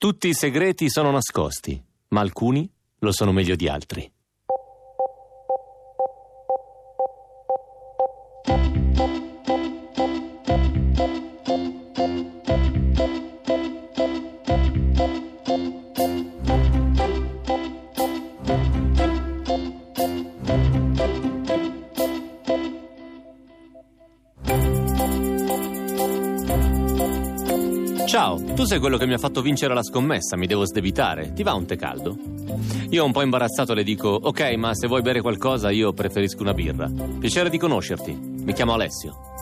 Tutti i segreti sono nascosti, ma alcuni lo sono meglio di altri. Tu sei quello che mi ha fatto vincere la scommessa, mi devo sdebitare. Ti va un tè caldo? Io un po' imbarazzato le dico, ok, ma se vuoi bere qualcosa io preferisco una birra. Piacere di conoscerti. Mi chiamo Alessio.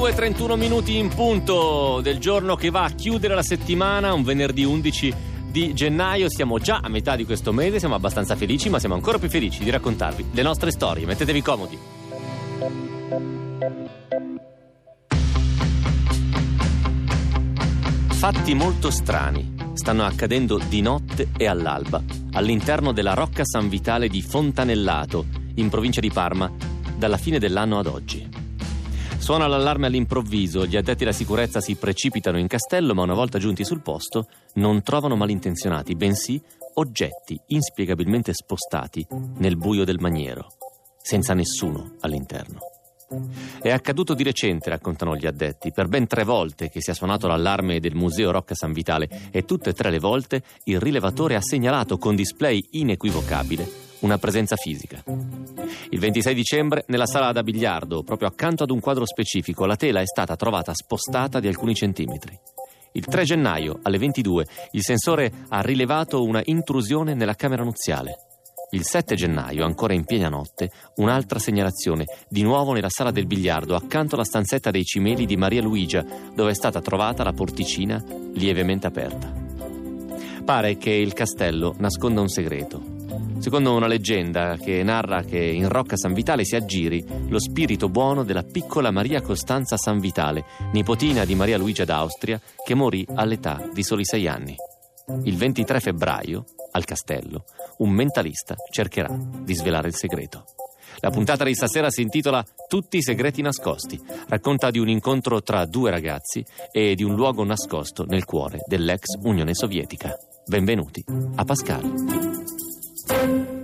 Sono le 22.31 minuti in punto del giorno che va a chiudere la settimana, un venerdì 11 di gennaio. Siamo già a metà di questo mese, siamo abbastanza felici, ma siamo ancora più felici di raccontarvi le nostre storie. Mettetevi comodi. Fatti molto strani stanno accadendo di notte e all'alba all'interno della Rocca San Vitale di Fontanellato, in provincia di Parma, dalla fine dell'anno ad oggi. Suona l'allarme all'improvviso, gli addetti alla sicurezza si precipitano in castello, ma una volta giunti sul posto non trovano malintenzionati, bensì oggetti inspiegabilmente spostati nel buio del maniero, senza nessuno all'interno. È accaduto di recente, raccontano gli addetti, per ben tre volte che si è suonato l'allarme del Museo Rocca San Vitale e tutte e tre le volte il rilevatore ha segnalato con display inequivocabile una presenza fisica. Il 26 dicembre, nella sala da biliardo, proprio accanto ad un quadro specifico, la tela è stata trovata spostata di alcuni centimetri. Il 3 gennaio, alle 22, il sensore ha rilevato una intrusione nella camera nuziale. Il 7 gennaio, ancora in piena notte, un'altra segnalazione, di nuovo nella sala del biliardo, accanto alla stanzetta dei cimeli di Maria Luigia, dove è stata trovata la porticina lievemente aperta. Pare che il castello nasconda un segreto. Secondo una leggenda che narra che in Rocca San Vitale si aggiri lo spirito buono della piccola Maria Costanza San Vitale, nipotina di Maria Luigia d'Austria, che morì all'età di soli sei anni. Il 23 febbraio, al castello, un mentalista cercherà di svelare il segreto. La puntata di stasera si intitola Tutti i segreti nascosti. Racconta di un incontro tra due ragazzi e di un luogo nascosto nel cuore dell'ex Unione Sovietica. Benvenuti a Pascal. thank you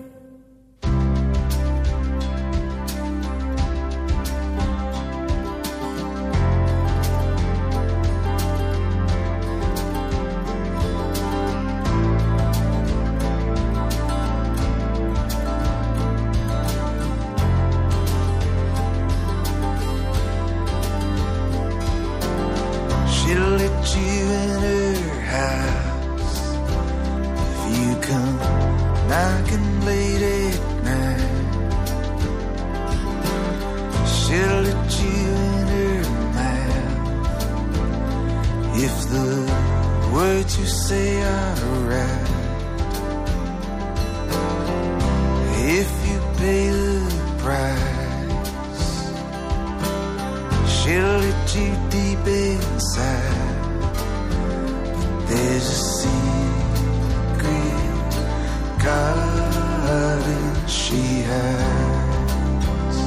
you deep inside. But there's a secret garden she hides.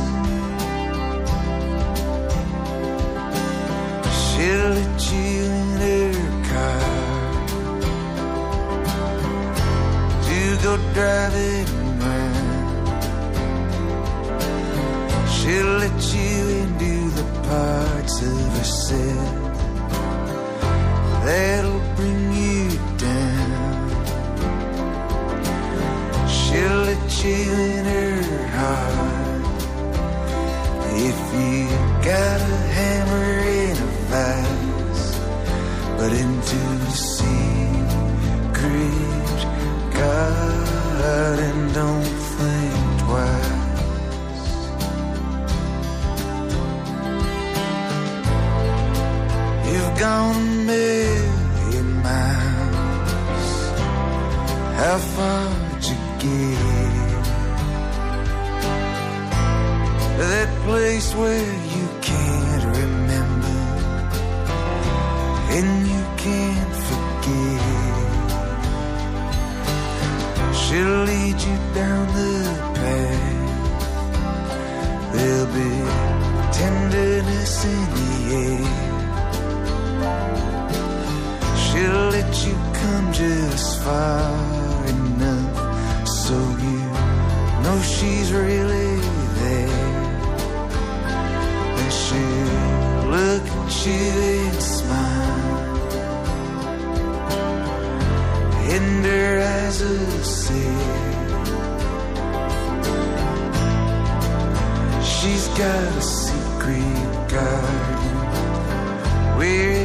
She'll let you in her car to go driving And her eyes will say, She's got a secret garden where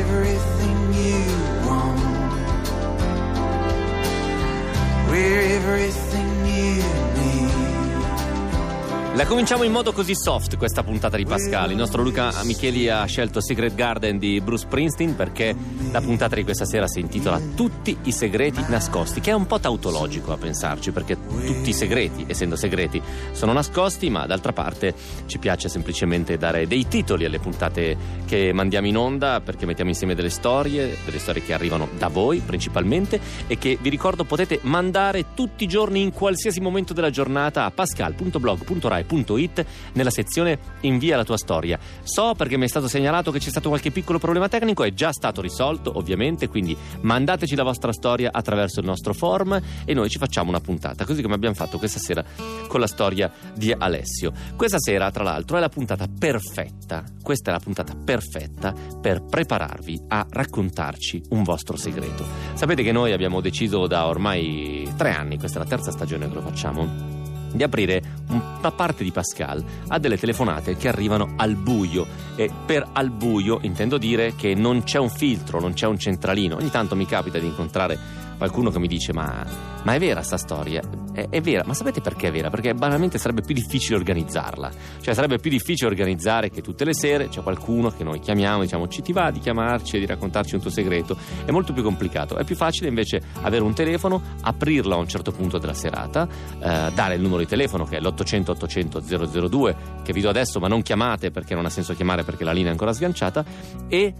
La cominciamo in modo così soft questa puntata di Pascal. Il nostro Luca Micheli ha scelto Secret Garden di Bruce Springsteen perché la puntata di questa sera si intitola Tutti i segreti nascosti, che è un po' tautologico a pensarci perché tutti i segreti, essendo segreti, sono nascosti, ma d'altra parte ci piace semplicemente dare dei titoli alle puntate che mandiamo in onda perché mettiamo insieme delle storie, delle storie che arrivano da voi principalmente e che vi ricordo potete mandare tutti i giorni in qualsiasi momento della giornata a pascal.blog.rai rai.it nella sezione invia la tua storia. So perché mi è stato segnalato che c'è stato qualche piccolo problema tecnico, è già stato risolto ovviamente, quindi mandateci la vostra storia attraverso il nostro form e noi ci facciamo una puntata, così come abbiamo fatto questa sera con la storia di Alessio. Questa sera, tra l'altro, è la puntata perfetta, questa è la puntata perfetta per prepararvi a raccontarci un vostro segreto. Sapete che noi abbiamo deciso da ormai tre anni, questa è la terza stagione che lo facciamo di aprire una parte di Pascal a delle telefonate che arrivano al buio e per al buio intendo dire che non c'è un filtro, non c'è un centralino. Ogni tanto mi capita di incontrare qualcuno che mi dice ma, ma è vera sta storia? È, è, vera, ma sapete perché è vera? Perché banalmente sarebbe più difficile organizzarla. Cioè sarebbe più difficile organizzare che tutte le sere c'è qualcuno che noi chiamiamo, diciamo ci ti va di chiamarci e di raccontarci un tuo segreto. È molto più complicato. È più facile invece avere un telefono, aprirlo a un certo punto della serata, eh, dare il numero di telefono che è l'800 800 002 che vi do adesso ma non chiamate perché non ha senso chiamare perché la linea è ancora sganciata e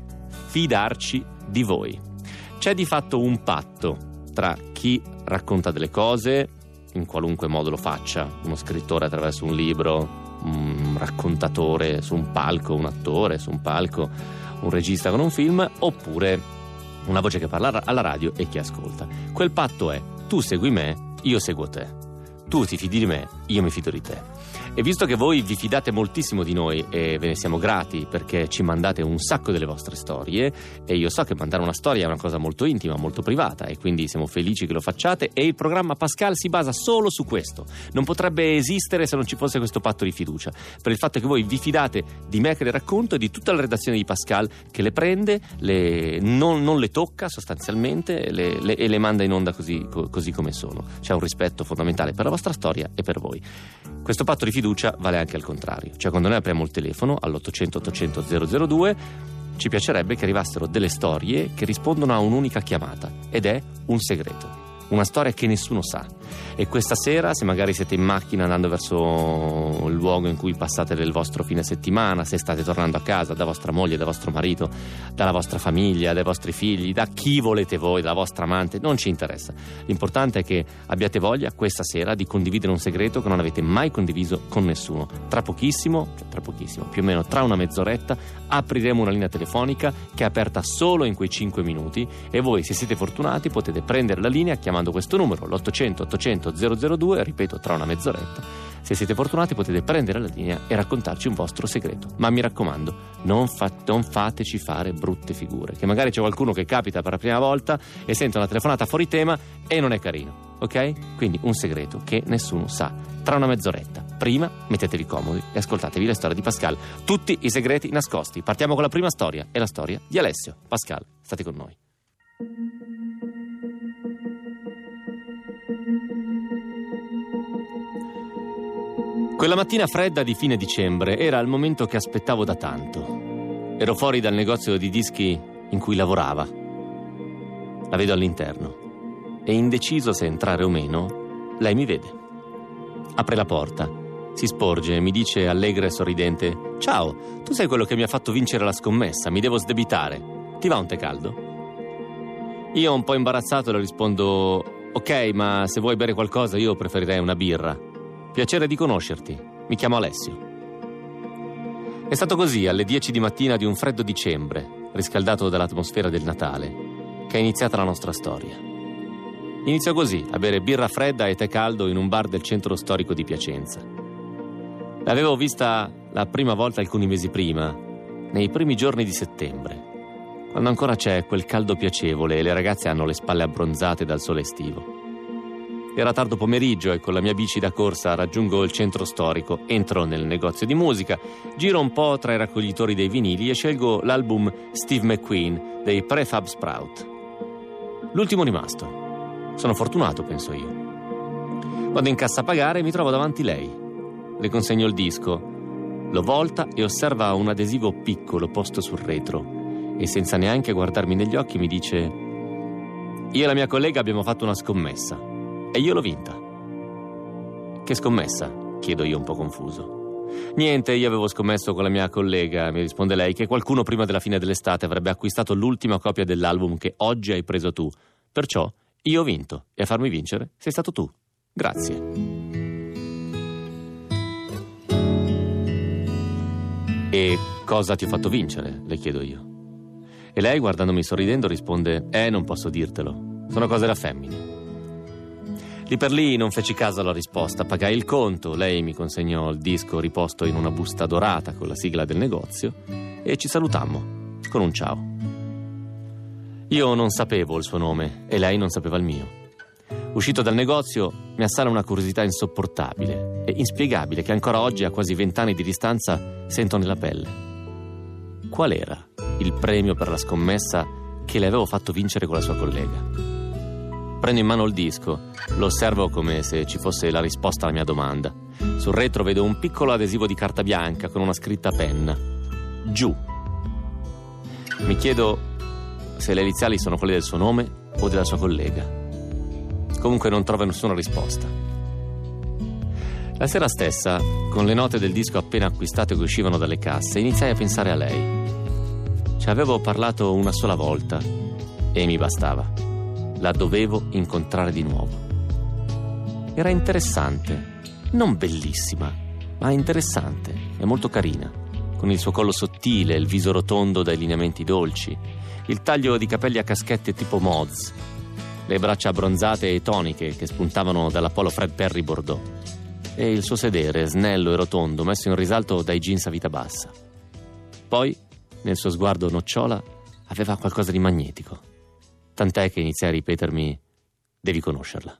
fidarci di voi. C'è di fatto un patto tra chi racconta delle cose, in qualunque modo lo faccia, uno scrittore attraverso un libro, un raccontatore su un palco, un attore su un palco, un regista con un film, oppure una voce che parla alla radio e chi ascolta. Quel patto è tu segui me, io seguo te. Tu ti fidi di me, io mi fido di te. E visto che voi vi fidate moltissimo di noi e ve ne siamo grati perché ci mandate un sacco delle vostre storie e io so che mandare una storia è una cosa molto intima, molto privata e quindi siamo felici che lo facciate e il programma Pascal si basa solo su questo. Non potrebbe esistere se non ci fosse questo patto di fiducia, per il fatto che voi vi fidate di me che le racconto e di tutta la redazione di Pascal che le prende, le, non, non, le tocca sostanzialmente le, le, e le manda in onda così, così come sono. C'è un rispetto fondamentale per la vostra storia e per voi. Questo patto di fiducia vale anche al contrario, cioè quando noi apriamo il telefono all'800 800 002 ci piacerebbe che arrivassero delle storie che rispondono a un'unica chiamata ed è un segreto una storia che nessuno sa. E questa sera, se magari siete in macchina andando verso il luogo in cui passate il vostro fine settimana, se state tornando a casa da vostra moglie, da vostro marito, dalla vostra famiglia, dai vostri figli, da chi volete voi, dalla vostra amante, non ci interessa. L'importante è che abbiate voglia questa sera di condividere un segreto che non avete mai condiviso con nessuno. Tra pochissimo, cioè tra pochissimo, più o meno tra una mezz'oretta, apriremo una linea telefonica che è aperta solo in quei 5 minuti e voi, se siete fortunati, potete prendere la linea chiamando chiamando questo numero, l'800 800 002, ripeto, tra una mezz'oretta. Se siete fortunati potete prendere la linea e raccontarci un vostro segreto. Ma mi raccomando, non, fa- non, fateci fare brutte figure. Che magari c'è qualcuno che capita per la prima volta e sente una telefonata fuori tema e non è carino. Ok? Quindi un segreto che nessuno sa. Tra una mezz'oretta. Prima mettetevi comodi e ascoltatevi la storia di Pascal. Tutti i segreti nascosti. Partiamo con la prima storia. È la storia di Alessio. Pascal, state con noi. Quella mattina fredda di fine dicembre era il momento che aspettavo da tanto. Ero fuori dal negozio di dischi in cui lavorava. La vedo all'interno e indeciso se entrare o meno, lei mi vede. Apre la porta, si sporge e mi dice allegra e sorridente: Ciao, tu sei quello che mi ha fatto vincere la scommessa, mi devo sdebitare. Ti va un tè caldo? Io un po' imbarazzato le rispondo Ok, ma se vuoi bere qualcosa io preferirei una birra. Piacere di conoscerti. Mi chiamo Alessio. È stato così alle 10 di mattina di un freddo dicembre, riscaldato dall'atmosfera del Natale, che è iniziata la nostra storia. Iniziò così, a bere birra fredda e tè caldo in un bar del centro storico di Piacenza. L'avevo vista la prima volta alcuni mesi prima, nei primi giorni di settembre, quando ancora c'è quel caldo piacevole e le ragazze hanno le spalle abbronzate dal sole estivo. Era tardo pomeriggio e con la mia bici da corsa raggiungo il centro storico, entro nel negozio di musica, giro un po' tra i raccoglitori dei vinili e scelgo l'album Steve McQueen dei Prefab Sprout. L'ultimo rimasto. Sono fortunato, penso io. Vado in cassa a pagare e mi trovo davanti lei. Le consegno il disco. Lo volta e osserva un adesivo piccolo posto sul retro e senza neanche guardarmi negli occhi mi dice Io e la mia collega abbiamo fatto una scommessa e io l'ho vinta. Che scommessa? chiedo io un po' confuso. Niente, io avevo scommesso con la mia collega, mi risponde lei, che qualcuno prima della fine dell'estate avrebbe acquistato l'ultima copia dell'album che oggi hai preso tu. Perciò io ho vinto e a farmi vincere sei stato tu. Grazie. E cosa ti ho fatto vincere? le chiedo io. E lei, guardandomi sorridendo, risponde: Eh, non posso dirtelo. Sono cose da femmine. Lì per lì non feci caso alla risposta, pagai il conto, lei mi consegnò il disco riposto in una busta dorata con la sigla del negozio e ci salutammo con un ciao. Io non sapevo il suo nome e lei non sapeva il mio. Uscito dal negozio mi assale una curiosità insopportabile e inspiegabile che ancora oggi, a quasi vent'anni di distanza, sento nella pelle. Qual era il premio per la scommessa che le avevo fatto vincere con la sua collega? Prendo in mano il disco, lo osservo come se ci fosse la risposta alla mia domanda. Sul retro vedo un piccolo adesivo di carta bianca con una scritta a penna. Giù. Mi chiedo se le iniziali sono quelle del suo nome o della sua collega. Comunque non trovo nessuna risposta. La sera stessa, con le note del disco appena acquistato che uscivano dalle casse, iniziai a pensare a lei. Ci avevo parlato una sola volta e mi bastava. La dovevo incontrare di nuovo. Era interessante, non bellissima, ma interessante e molto carina, con il suo collo sottile, il viso rotondo dai lineamenti dolci, il taglio di capelli a caschette tipo Moz, le braccia abbronzate e toniche che spuntavano dalla polo Fred Perry Bordeaux e il suo sedere snello e rotondo messo in risalto dai jeans a vita bassa. Poi, nel suo sguardo nocciola, aveva qualcosa di magnetico. Tant'è che iniziai a ripetermi: devi conoscerla.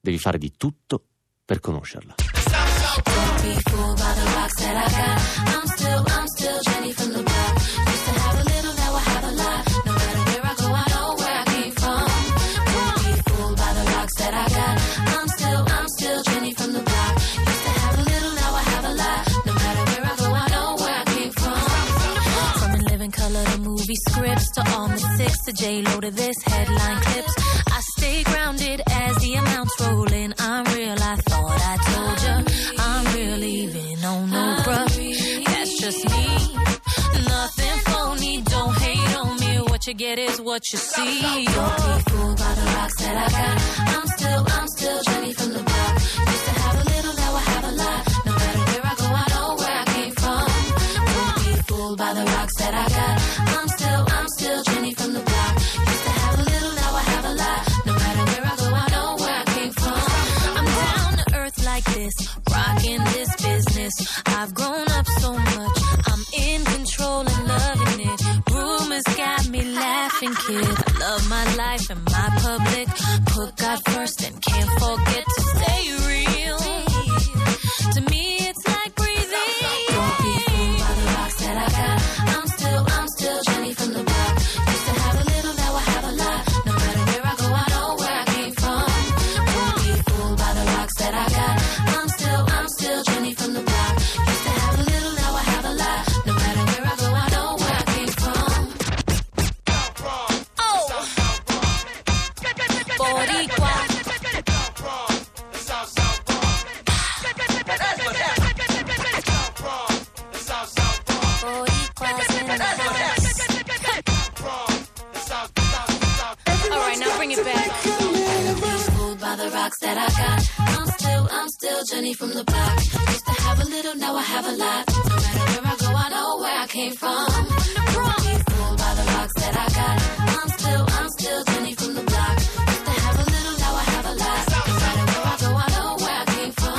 Devi fare di tutto per conoscerla. Don't be. Scripts to all my six to J Lo to this headline clips. I stay grounded as the amounts roll in. I'm real, I thought I told ya. I'm real, even on no bruh. That's just me. Nothing phony, don't hate on me. What you get is what you see. Don't be fooled by the rocks that I got. I'm still, I'm still Jenny from the block. Used to have a little, now I have a lot. No matter where I go, I know where I came from. Don't be fooled by the rocks that I got. I'm from the block. Used to have a little, now I have a lot. No matter where I go, I know where I came from. I'm down to earth like this, rocking this business. I've grown up so much, I'm in control and loving it. Rumors got me laughing, kid. Love my life and my public. Put God first and can't forget Jenny from the block. Used to have a little, now I have a lot. No matter where I go, I know where I came from. Be fooled by the rocks that I got. I'm still, I'm still Jenny from the block. Used to have a little, now I have a lot. No matter where I go, I know where I came from.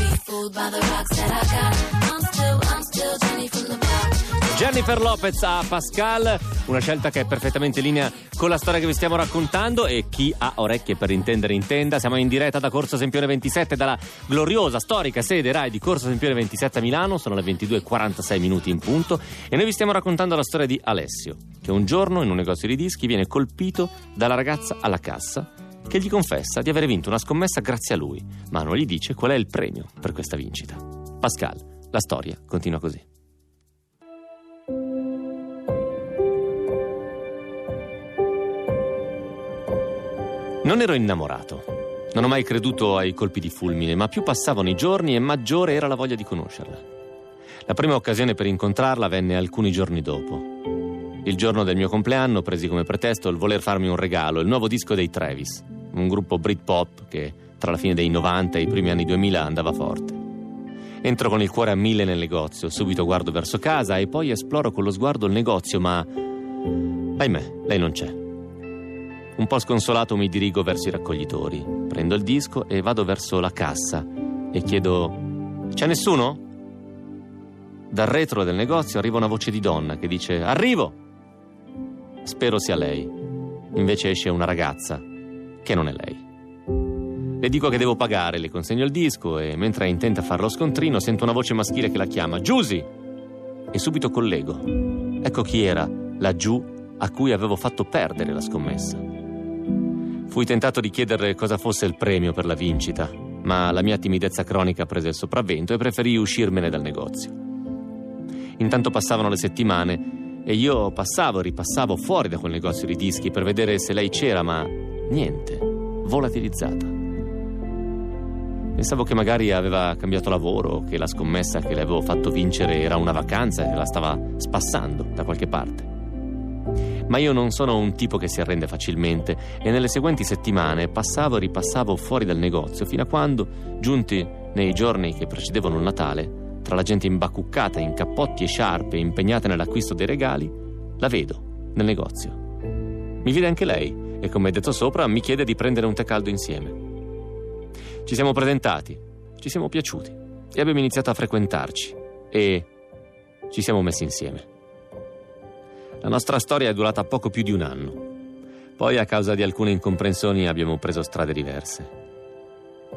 Be fooled by the rocks that I got. I'm still, I'm still Jenny from the block. Jennifer Lopez a Pascal, una scelta che è perfettamente in linea con la storia che vi stiamo raccontando e chi ha orecchie per intendere intenda. Siamo in diretta da Corso Sempione 27 dalla gloriosa, storica sede RAI di Corso Sempione 27 a Milano, sono le 22.46 minuti in punto e noi vi stiamo raccontando la storia di Alessio, che un giorno in un negozio di dischi viene colpito dalla ragazza alla cassa che gli confessa di aver vinto una scommessa grazie a lui, ma non gli dice qual è il premio per questa vincita. Pascal, la storia continua così. Non ero innamorato. Non ho mai creduto ai colpi di fulmine, ma più passavano i giorni e maggiore era la voglia di conoscerla. La prima occasione per incontrarla venne alcuni giorni dopo. Il giorno del mio compleanno presi come pretesto il voler farmi un regalo, il nuovo disco dei Travis, un gruppo Britpop che tra la fine dei 90 e i primi anni 2000 andava forte. Entro con il cuore a mille nel negozio, subito guardo verso casa e poi esploro con lo sguardo il negozio, ma ahimè, lei non c'è. Un po' sconsolato mi dirigo verso i raccoglitori, prendo il disco e vado verso la cassa e chiedo: C'è nessuno? Dal retro del negozio arriva una voce di donna che dice: Arrivo! Spero sia lei. Invece esce una ragazza, che non è lei. Le dico che devo pagare, le consegno il disco e mentre è intenta a fare lo scontrino sento una voce maschile che la chiama Giusy! E subito collego. Ecco chi era laggiù a cui avevo fatto perdere la scommessa. Fui tentato di chiederle cosa fosse il premio per la vincita, ma la mia timidezza cronica prese il sopravvento e preferì uscirmene dal negozio. Intanto passavano le settimane e io passavo e ripassavo fuori da quel negozio di dischi per vedere se lei c'era, ma niente, volatilizzata. Pensavo che magari aveva cambiato lavoro, che la scommessa che le avevo fatto vincere era una vacanza e la stava spassando da qualche parte. Ma io non sono un tipo che si arrende facilmente e nelle seguenti settimane passavo e ripassavo fuori dal negozio fino a quando, giunti nei giorni che precedevano il Natale, tra la gente imbacuccata in cappotti e sciarpe impegnata nell'acquisto dei regali, la vedo nel negozio. Mi vede anche lei e, come detto sopra, mi chiede di prendere un tè caldo insieme. Ci siamo presentati, ci siamo piaciuti e abbiamo iniziato a frequentarci e ci siamo messi insieme. La nostra storia è durata poco più di un anno. Poi, a causa di alcune incomprensioni, abbiamo preso strade diverse.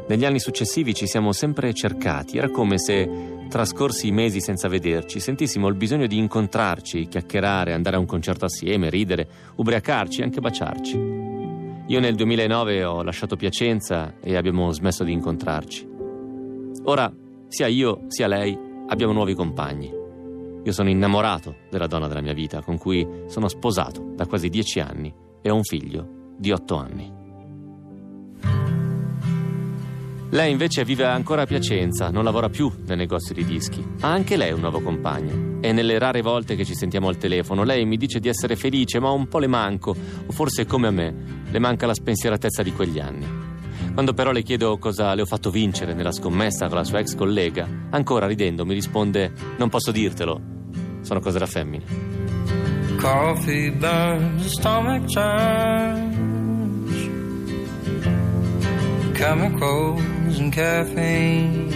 Negli anni successivi ci siamo sempre cercati, era come se, trascorsi i mesi senza vederci, sentissimo il bisogno di incontrarci, chiacchierare, andare a un concerto assieme, ridere, ubriacarci e anche baciarci. Io nel 2009 ho lasciato Piacenza e abbiamo smesso di incontrarci. Ora, sia io sia lei abbiamo nuovi compagni. Io sono innamorato della donna della mia vita, con cui sono sposato da quasi dieci anni e ho un figlio di otto anni. Lei invece vive ancora a Piacenza, non lavora più nel negozio di dischi. Ha anche lei un nuovo compagno. E nelle rare volte che ci sentiamo al telefono, lei mi dice di essere felice, ma un po' le manco, o forse come a me, le manca la spensieratezza di quegli anni. Quando però le chiedo cosa le ho fatto vincere nella scommessa con la sua ex collega, ancora ridendo mi risponde: Non posso dirtelo, sono cose da femmine. Coffee burns, stomach turns. Chemicals and caffeine.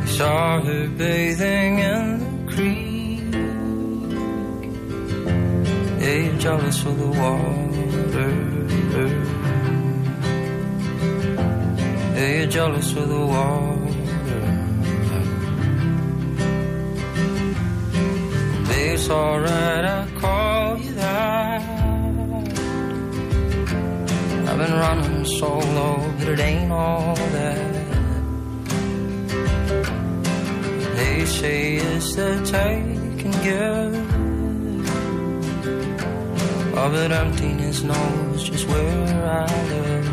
You saw her bathing in the creek. Yeah, you're jealous of the water. Yeah, jealous of the water. It's alright, I call you that. I've been running solo, but it ain't all that. They say it's the take and give. Oh, but emptiness knows just where I live.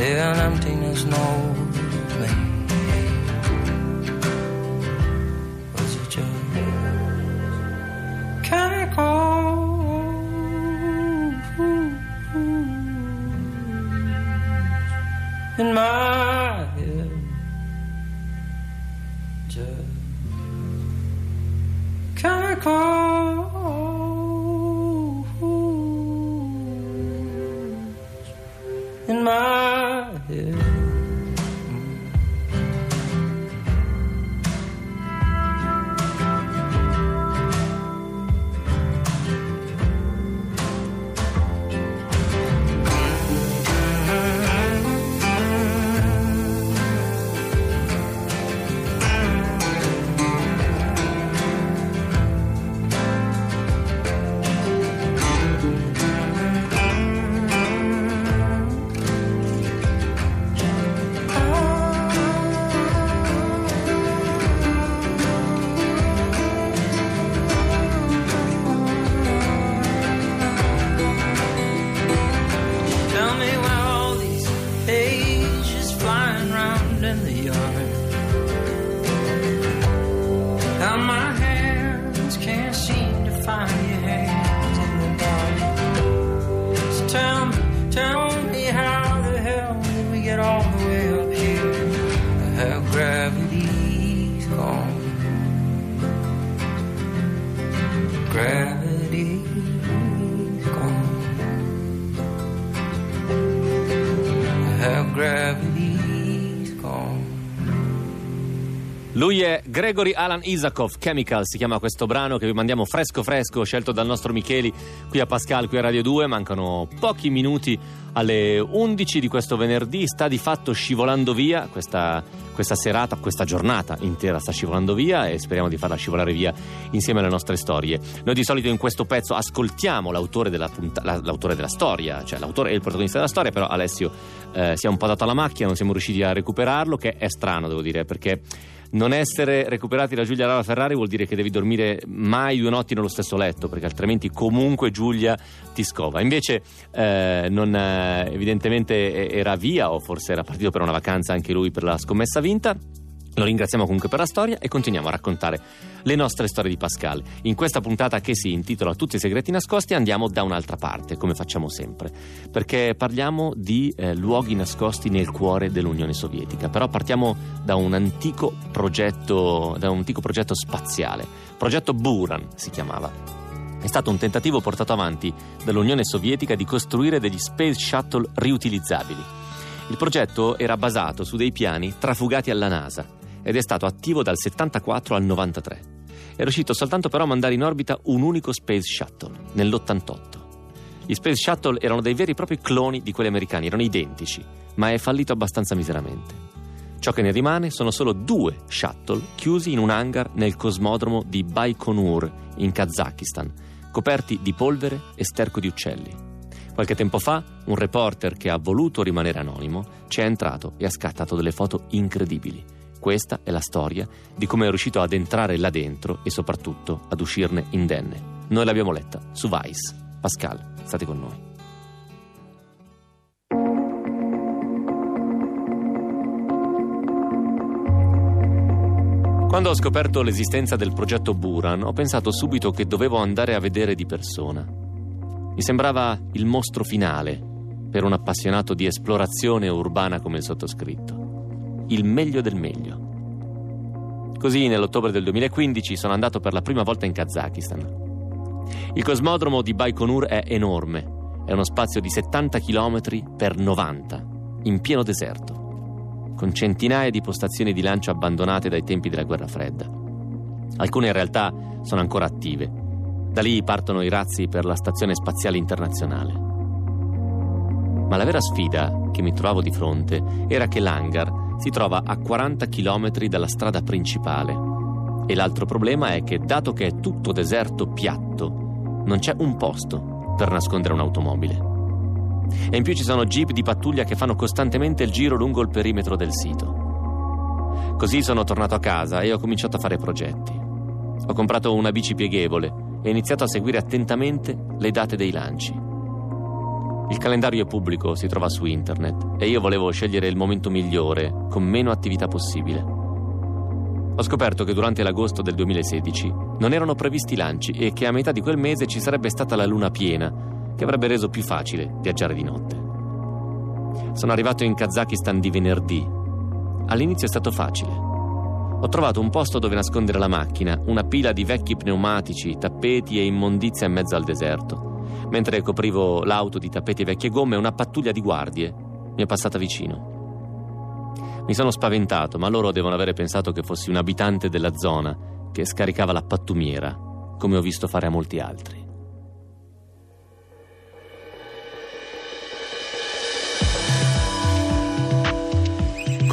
Yeah, emptiness knows it. Gregory Alan Isakov, Chemical si chiama questo brano che vi mandiamo fresco fresco, scelto dal nostro Micheli qui a Pascal, qui a Radio 2. Mancano pochi minuti alle 11 di questo venerdì, sta di fatto scivolando via questa, questa serata, questa giornata intera sta scivolando via e speriamo di farla scivolare via insieme alle nostre storie. Noi di solito in questo pezzo ascoltiamo l'autore della, punta- la- l'autore della storia, cioè l'autore è il protagonista della storia, però Alessio eh, si è un po' dato alla macchina, non siamo riusciti a recuperarlo, che è strano devo dire, perché non essere recuperati da Giulia Lava Ferrari vuol dire che devi dormire mai due notti nello stesso letto, perché altrimenti comunque Giulia ti scova. Invece eh, non, eh, evidentemente era via o forse era partito per una vacanza anche lui per la scommessa vinta. Lo ringraziamo comunque per la storia e continuiamo a raccontare le nostre storie di Pascal. In questa puntata che si intitola Tutti i segreti nascosti andiamo da un'altra parte, come facciamo sempre, perché parliamo di eh, luoghi nascosti nel cuore dell'Unione Sovietica. Però partiamo da un antico progetto, da un antico progetto spaziale, progetto Buran si chiamava. È stato un tentativo portato avanti dall'Unione Sovietica di costruire degli space shuttle riutilizzabili. Il progetto era basato su dei piani trafugati alla NASA ed è stato attivo dal 74 al 93. È riuscito soltanto però a mandare in orbita un unico Space Shuttle, nell'88. Gli Space Shuttle erano dei veri e propri cloni di quelli americani, erano identici, ma è fallito abbastanza miseramente. Ciò che ne rimane sono solo due shuttle chiusi in un hangar nel cosmodromo di Baikonur, in Kazakistan, coperti di polvere e sterco di uccelli. Qualche tempo fa, un reporter che ha voluto rimanere anonimo ci è entrato e ha scattato delle foto incredibili. Questa è la storia di come è riuscito ad entrare là dentro e soprattutto ad uscirne indenne. Noi l'abbiamo letta su Vice. Pascal, state con noi. Quando ho scoperto l'esistenza del progetto Buran, ho pensato subito che dovevo andare a vedere di persona. Mi sembrava il mostro finale per un appassionato di esplorazione urbana come il sottoscritto. Il meglio del meglio. Così nell'ottobre del 2015 sono andato per la prima volta in Kazakistan. Il cosmodromo di Baikonur è enorme, è uno spazio di 70 km per 90, in pieno deserto, con centinaia di postazioni di lancio abbandonate dai tempi della guerra fredda. Alcune in realtà sono ancora attive. Da lì partono i razzi per la Stazione Spaziale Internazionale. Ma la vera sfida che mi trovavo di fronte era che l'hangar si trova a 40 km dalla strada principale. E l'altro problema è che, dato che è tutto deserto piatto, non c'è un posto per nascondere un'automobile. E in più ci sono jeep di pattuglia che fanno costantemente il giro lungo il perimetro del sito. Così sono tornato a casa e ho cominciato a fare progetti. Ho comprato una bici pieghevole e iniziato a seguire attentamente le date dei lanci. Il calendario è pubblico, si trova su internet e io volevo scegliere il momento migliore, con meno attività possibile. Ho scoperto che durante l'agosto del 2016 non erano previsti lanci e che a metà di quel mese ci sarebbe stata la luna piena, che avrebbe reso più facile viaggiare di notte. Sono arrivato in Kazakistan di venerdì. All'inizio è stato facile. Ho trovato un posto dove nascondere la macchina, una pila di vecchi pneumatici, tappeti e immondizia in mezzo al deserto. Mentre coprivo l'auto di tappeti e vecchie gomme, una pattuglia di guardie mi è passata vicino. Mi sono spaventato, ma loro devono avere pensato che fossi un abitante della zona che scaricava la pattumiera, come ho visto fare a molti altri.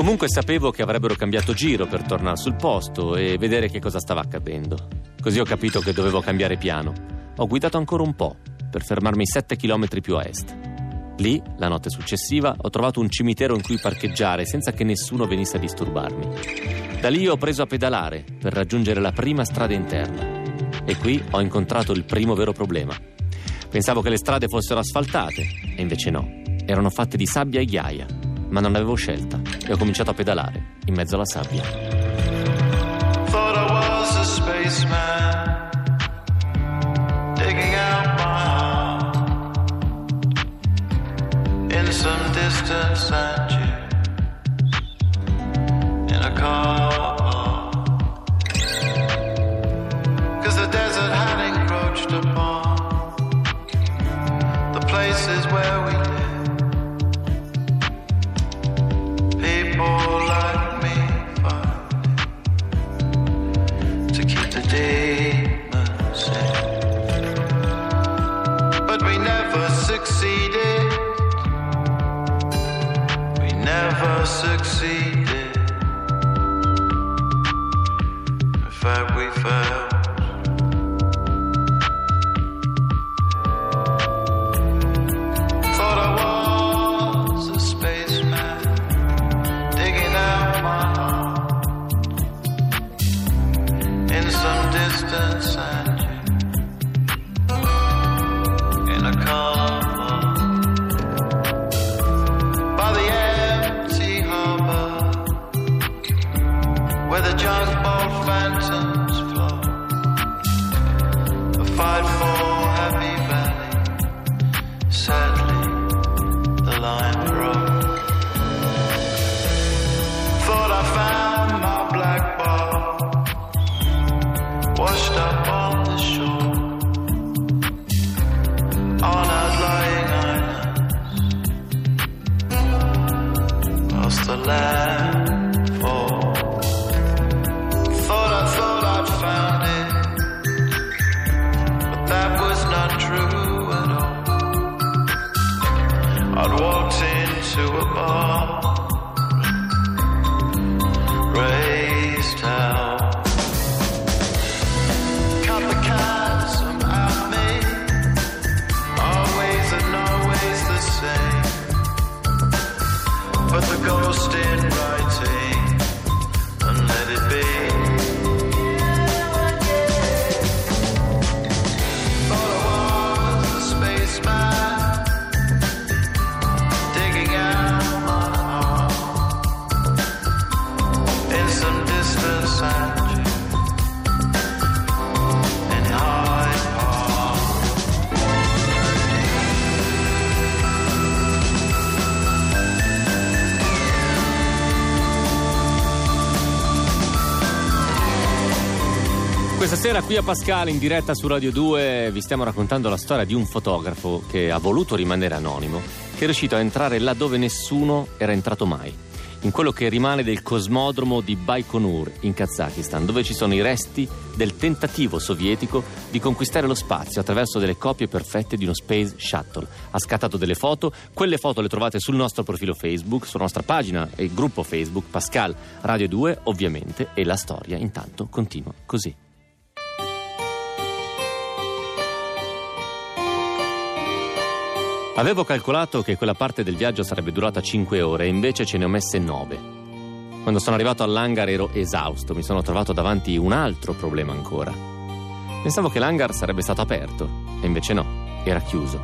Comunque sapevo che avrebbero cambiato giro per tornare sul posto e vedere che cosa stava accadendo. Così ho capito che dovevo cambiare piano. Ho guidato ancora un po' per fermarmi 7 km più a est. Lì, la notte successiva, ho trovato un cimitero in cui parcheggiare senza che nessuno venisse a disturbarmi. Da lì ho preso a pedalare per raggiungere la prima strada interna. E qui ho incontrato il primo vero problema. Pensavo che le strade fossero asfaltate, e invece no. Erano fatte di sabbia e ghiaia, ma non avevo scelta e ho cominciato a pedalare in mezzo alla sabbia. Thought I was love. Questa sera qui a Pascale in diretta su Radio 2 vi stiamo raccontando la storia di un fotografo che ha voluto rimanere anonimo, che è riuscito a entrare là dove nessuno era entrato mai, in quello che rimane del cosmodromo di Baikonur in Kazakistan, dove ci sono i resti del tentativo sovietico di conquistare lo spazio attraverso delle copie perfette di uno Space Shuttle. Ha scattato delle foto, quelle foto le trovate sul nostro profilo Facebook, sulla nostra pagina e gruppo Facebook Pascal Radio 2 ovviamente e la storia intanto continua così. Avevo calcolato che quella parte del viaggio sarebbe durata 5 ore e invece ce ne ho messe 9. Quando sono arrivato all'hangar ero esausto, mi sono trovato davanti un altro problema ancora. Pensavo che l'hangar sarebbe stato aperto e invece no, era chiuso.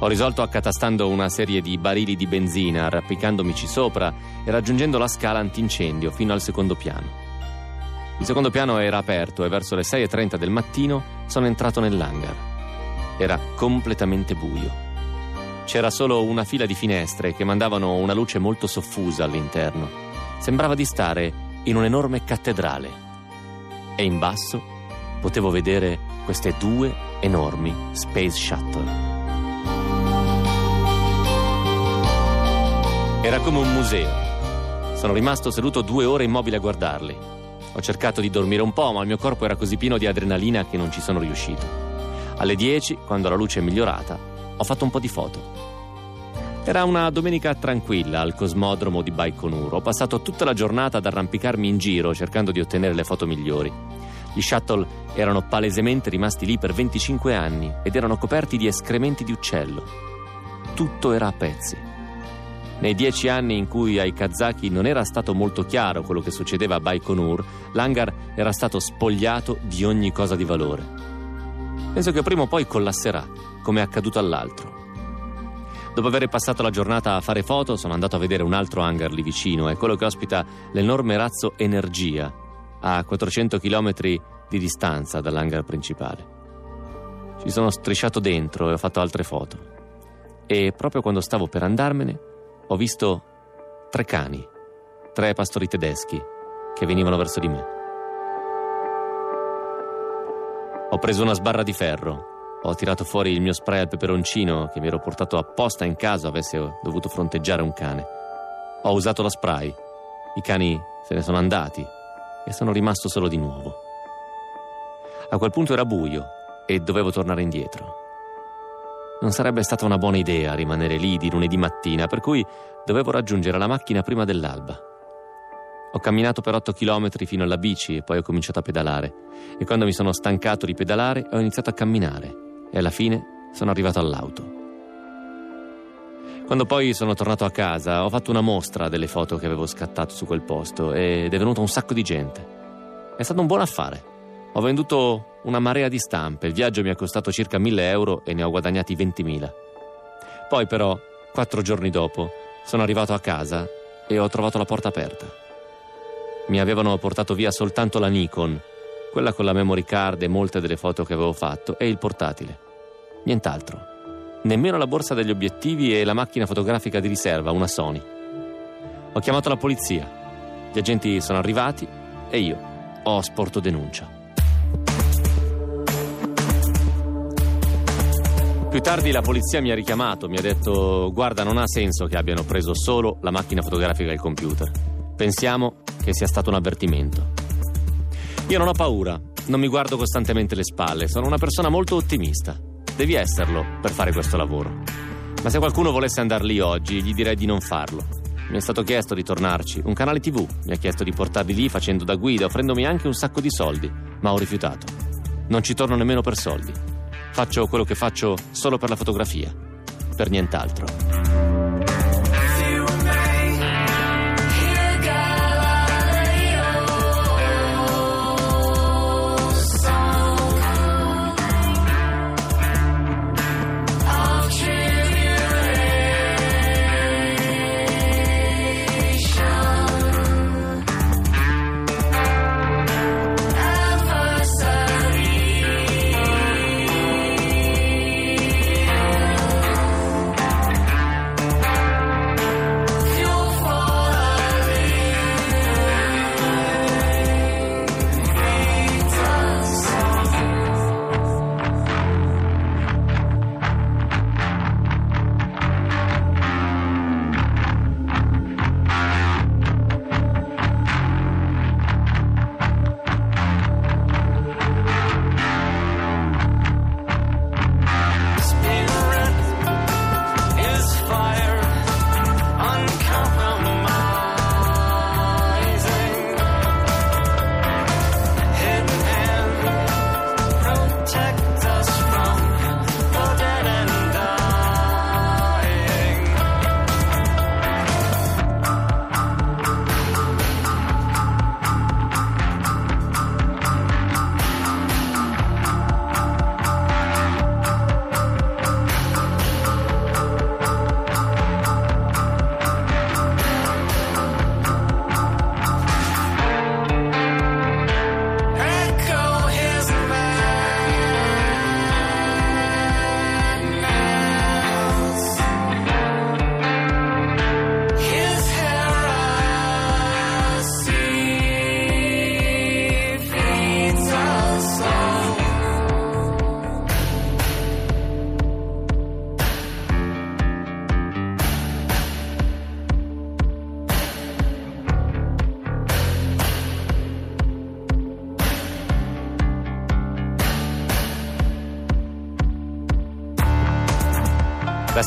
Ho risolto accatastando una serie di barili di benzina, arrampicandomici sopra e raggiungendo la scala antincendio fino al secondo piano. Il secondo piano era aperto e verso le 6.30 del mattino sono entrato nell'hangar. Era completamente buio. C'era solo una fila di finestre che mandavano una luce molto soffusa all'interno. Sembrava di stare in un'enorme cattedrale e in basso potevo vedere queste due enormi Space Shuttle. Era come un museo. Sono rimasto seduto due ore immobile a guardarli. Ho cercato di dormire un po', ma il mio corpo era così pieno di adrenalina che non ci sono riuscito. Alle 10, quando la luce è migliorata, ho fatto un po' di foto. Era una domenica tranquilla al cosmodromo di Baikonur. Ho passato tutta la giornata ad arrampicarmi in giro cercando di ottenere le foto migliori. Gli shuttle erano palesemente rimasti lì per 25 anni ed erano coperti di escrementi di uccello. Tutto era a pezzi. Nei dieci anni in cui ai kazaki non era stato molto chiaro quello che succedeva a Baikonur, l'hangar era stato spogliato di ogni cosa di valore. Penso che prima o poi collasserà, come è accaduto all'altro. Dopo aver passato la giornata a fare foto, sono andato a vedere un altro hangar lì vicino, è quello che ospita l'enorme razzo Energia, a 400 km di distanza dall'hangar principale. Ci sono strisciato dentro e ho fatto altre foto. E proprio quando stavo per andarmene, ho visto tre cani, tre pastori tedeschi, che venivano verso di me. Ho preso una sbarra di ferro ho tirato fuori il mio spray al peperoncino che mi ero portato apposta in caso avessi dovuto fronteggiare un cane. Ho usato lo spray. I cani se ne sono andati e sono rimasto solo di nuovo. A quel punto era buio e dovevo tornare indietro. Non sarebbe stata una buona idea rimanere lì di lunedì mattina, per cui dovevo raggiungere la macchina prima dell'alba. Ho camminato per 8 km fino alla bici e poi ho cominciato a pedalare. E quando mi sono stancato di pedalare ho iniziato a camminare e alla fine sono arrivato all'auto. Quando poi sono tornato a casa ho fatto una mostra delle foto che avevo scattato su quel posto ed è venuto un sacco di gente. È stato un buon affare. Ho venduto una marea di stampe, il viaggio mi ha costato circa 1000 euro e ne ho guadagnati 20.000. Poi però, quattro giorni dopo, sono arrivato a casa e ho trovato la porta aperta. Mi avevano portato via soltanto la Nikon, quella con la memory card e molte delle foto che avevo fatto, e il portatile. Nient'altro. Nemmeno la borsa degli obiettivi e la macchina fotografica di riserva, una Sony. Ho chiamato la polizia. Gli agenti sono arrivati e io ho sporto denuncia. Più tardi la polizia mi ha richiamato, mi ha detto guarda non ha senso che abbiano preso solo la macchina fotografica e il computer. Pensiamo che sia stato un avvertimento. Io non ho paura, non mi guardo costantemente le spalle, sono una persona molto ottimista. Devi esserlo per fare questo lavoro. Ma se qualcuno volesse andare lì oggi, gli direi di non farlo. Mi è stato chiesto di tornarci. Un canale TV mi ha chiesto di portarli lì facendo da guida, offrendomi anche un sacco di soldi, ma ho rifiutato. Non ci torno nemmeno per soldi. Faccio quello che faccio solo per la fotografia, per nient'altro.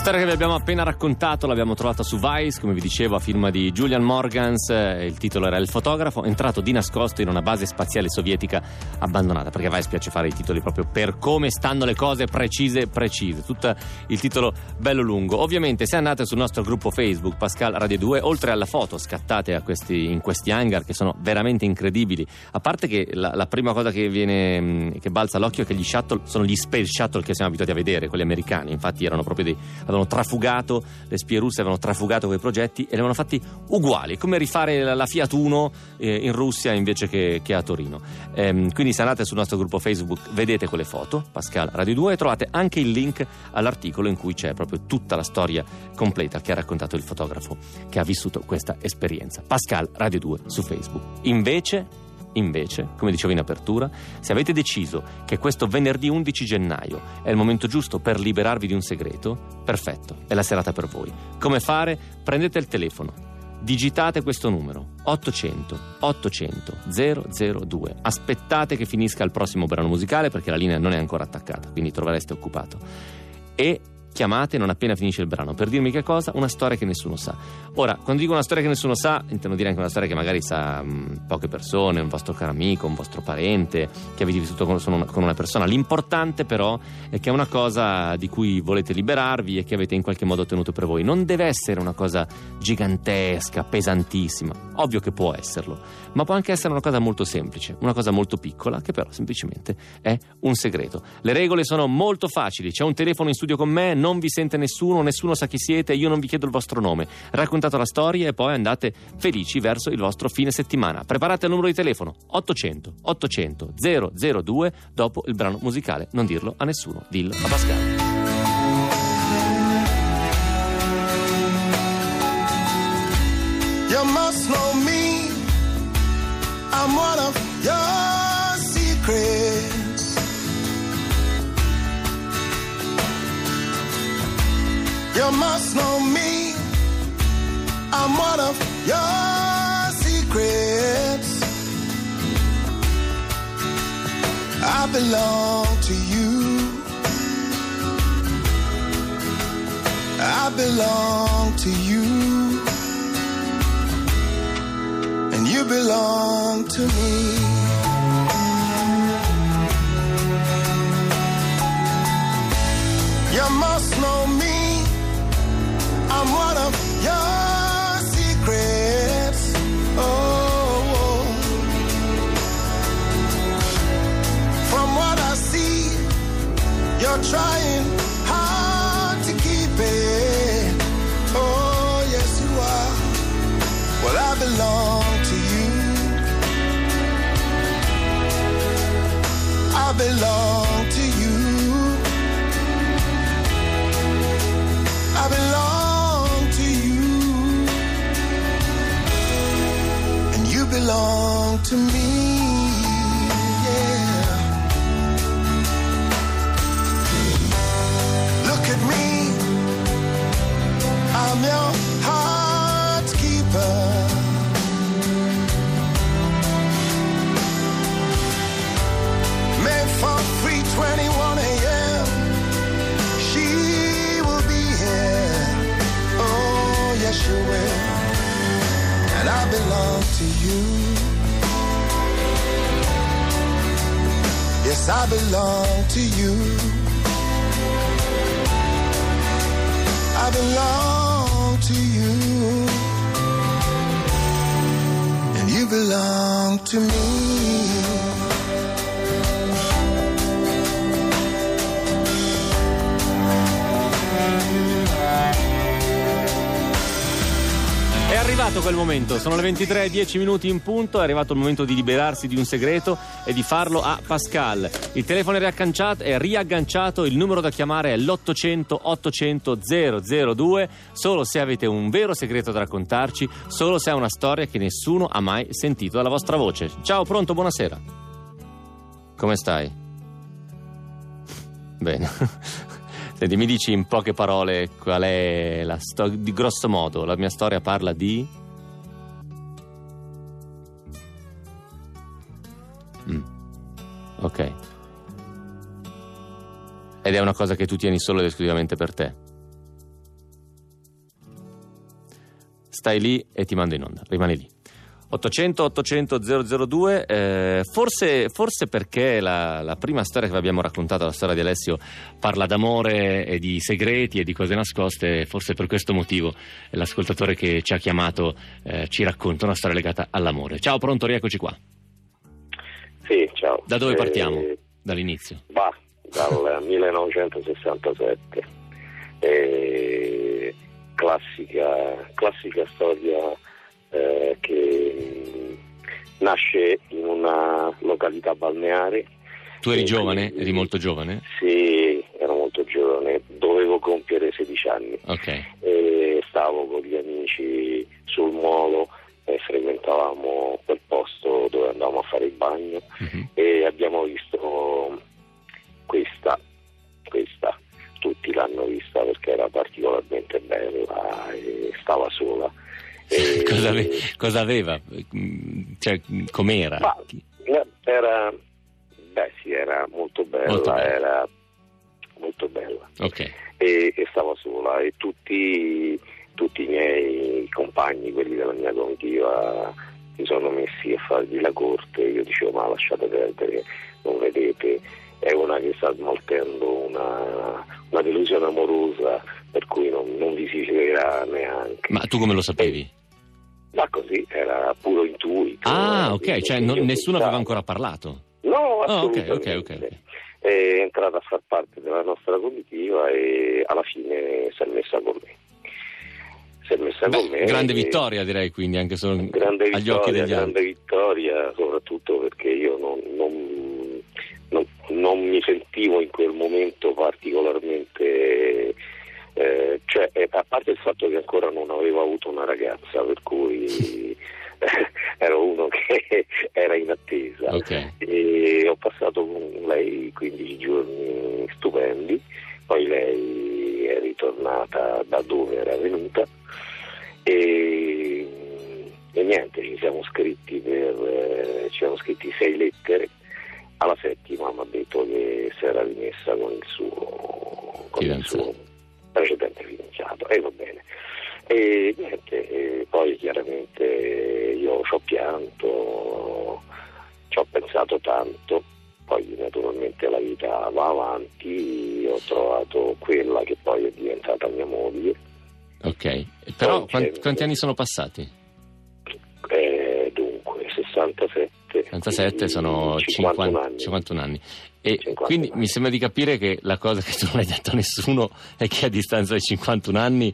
Storia che vi abbiamo appena raccontato l'abbiamo trovata su Vice, come vi dicevo, a firma di Julian Morgans. eh, Il titolo era Il fotografo, entrato di nascosto in una base spaziale sovietica abbandonata. Perché Vice piace fare i titoli proprio per come stanno le cose, precise, precise. Tutto il titolo bello lungo. Ovviamente, se andate sul nostro gruppo Facebook, Pascal Radio 2, oltre alla foto scattate questi- in questi hangar che sono veramente incredibili, a parte che la, la prima cosa che viene mh, che balza all'occhio è che gli shuttle sono gli space shuttle che siamo abituati a vedere, quelli americani. Infatti erano proprio dei avevano trafugato, le spie russe avevano trafugato quei progetti e li avevano fatti uguali, come rifare la, la Fiat Uno eh, in Russia invece che, che a Torino. Ehm, quindi se andate sul nostro gruppo Facebook vedete quelle foto, Pascal Radio 2, e trovate anche il link all'articolo in cui c'è proprio tutta la storia completa che ha raccontato il fotografo che ha vissuto questa esperienza. Pascal Radio 2 su Facebook. Invece Invece, come dicevo in apertura, se avete deciso che questo venerdì 11 gennaio è il momento giusto per liberarvi di un segreto, perfetto, è la serata per voi. Come fare? Prendete il telefono, digitate questo numero 800 800 002. Aspettate che finisca il prossimo brano musicale perché la linea non è ancora attaccata, quindi trovereste occupato. E chiamate non appena finisce il brano per dirmi che cosa? Una storia che nessuno sa. Ora, quando dico una storia che nessuno sa, intendo dire anche una storia che magari sa mh, poche persone, un vostro caro amico, un vostro parente, che avete vissuto con, una, con una persona. L'importante però è che è una cosa di cui volete liberarvi e che avete in qualche modo tenuto per voi. Non deve essere una cosa gigantesca, pesantissima. Ovvio che può esserlo, ma può anche essere una cosa molto semplice, una cosa molto piccola che però semplicemente è un segreto. Le regole sono molto facili. C'è un telefono in studio con me, non vi sente nessuno, nessuno sa chi siete, io non vi chiedo il vostro nome. Raccontate la storia e poi andate felici verso il vostro fine settimana. Preparate il numero di telefono 800 800 002 dopo il brano musicale. Non dirlo a nessuno, dillo a Pascal. You must know me. I'm one of your You must know me. I'm one of your secrets. I belong to you. I belong to you. and you belong to me. You must know me. I'm one of your secrets. Oh, oh, from what I see, you're trying hard to keep it. Oh, yes, you are. Well, I belong to you. I belong belong to me. Momento, sono le 23 e 10 minuti in punto, è arrivato il momento di liberarsi di un segreto e di farlo a Pascal. Il telefono è è riagganciato il numero da chiamare è l'800 800 002, solo se avete un vero segreto da raccontarci, solo se è una storia che nessuno ha mai sentito dalla vostra voce. Ciao, pronto, buonasera. Come stai? Bene. Senti, mi dici in poche parole qual è la storia, di grosso modo, la mia storia parla di... Mm. Ok. Ed è una cosa che tu tieni solo ed esclusivamente per te. Stai lì e ti mando in onda, rimani lì. 800 800 002 eh, forse, forse, perché la, la, prima storia che vi abbiamo raccontato la storia di Alessio parla d'amore e di segreti e di cose nascoste forse per questo motivo l'ascoltatore che ci ha chiamato eh, ci racconta una storia legata all'amore ciao pronto rieccoci qua sì, ciao. Da dove Eh, partiamo? Dall'inizio. Bah, dal 1967. Eh, classica, classica storia eh, che mh, nasce in una località balneare. Tu eri giovane? Eri molto giovane? Sì, ero molto giovane, dovevo compiere 16 anni. Ok. e stavo con gli amici sul molo e frequentavamo quel posto dove andavamo a fare il bagno Mhm. e abbiamo visto questa, questa, tutti l'hanno vista perché era particolarmente bella e stava sola. E- Cosa, ave- cosa aveva? Cioè, com'era? Ma, eh, era, beh sì, era molto bella, Molto bella. era molto bella. Ok. e, e stava sola e tutti, tutti i miei compagni, quelli della mia comitiva, si sono messi a fargli la corte. Io dicevo ma lasciate perdere, non vedete, è una che sta smaltendo una, una delusione amorosa per cui non, non vi si crederà neanche. Ma tu come lo sapevi? Ma così era puro intuito. Ah, ok, cioè io non- nessuno aveva ancora parlato. No, ok, assolutamente. ok, ok, ok. È entrata a far parte della nostra comitiva e alla fine si è messa con me. Si è messa con Beh, me. grande vittoria direi quindi anche solo Grande agli vittoria, occhi degli grande altri. vittoria, soprattutto perché io non, non- non- non mi sentivo in quel momento particolarmente, eh, cioè, eh, a parte il fatto che ancora non avevo avuto una ragazza, per cui ero uno che era in attesa Ok. e ho passato con lei 15 giorni stupendi, poi lei è ritornata da dove era venuta e, e niente, ci siamo scritti per eh, ci siamo scritti sei lettere. Alla settima mi ha detto che si era rimessa con il suo, con il suo precedente fidanzato. E va bene. E niente, e poi chiaramente io ci ho pianto, ci ho pensato tanto, poi naturalmente la vita va avanti, ho trovato quella che poi è diventata mia moglie, Ok. Però Poi quan- c'è- quanti anni sono passati? e dunque 67. 67 sono quindi 50 51 anni. 51 anni. E 51 quindi anni. mi sembra di capire che la cosa che tu non hai detto a nessuno è che a distanza di 51 anni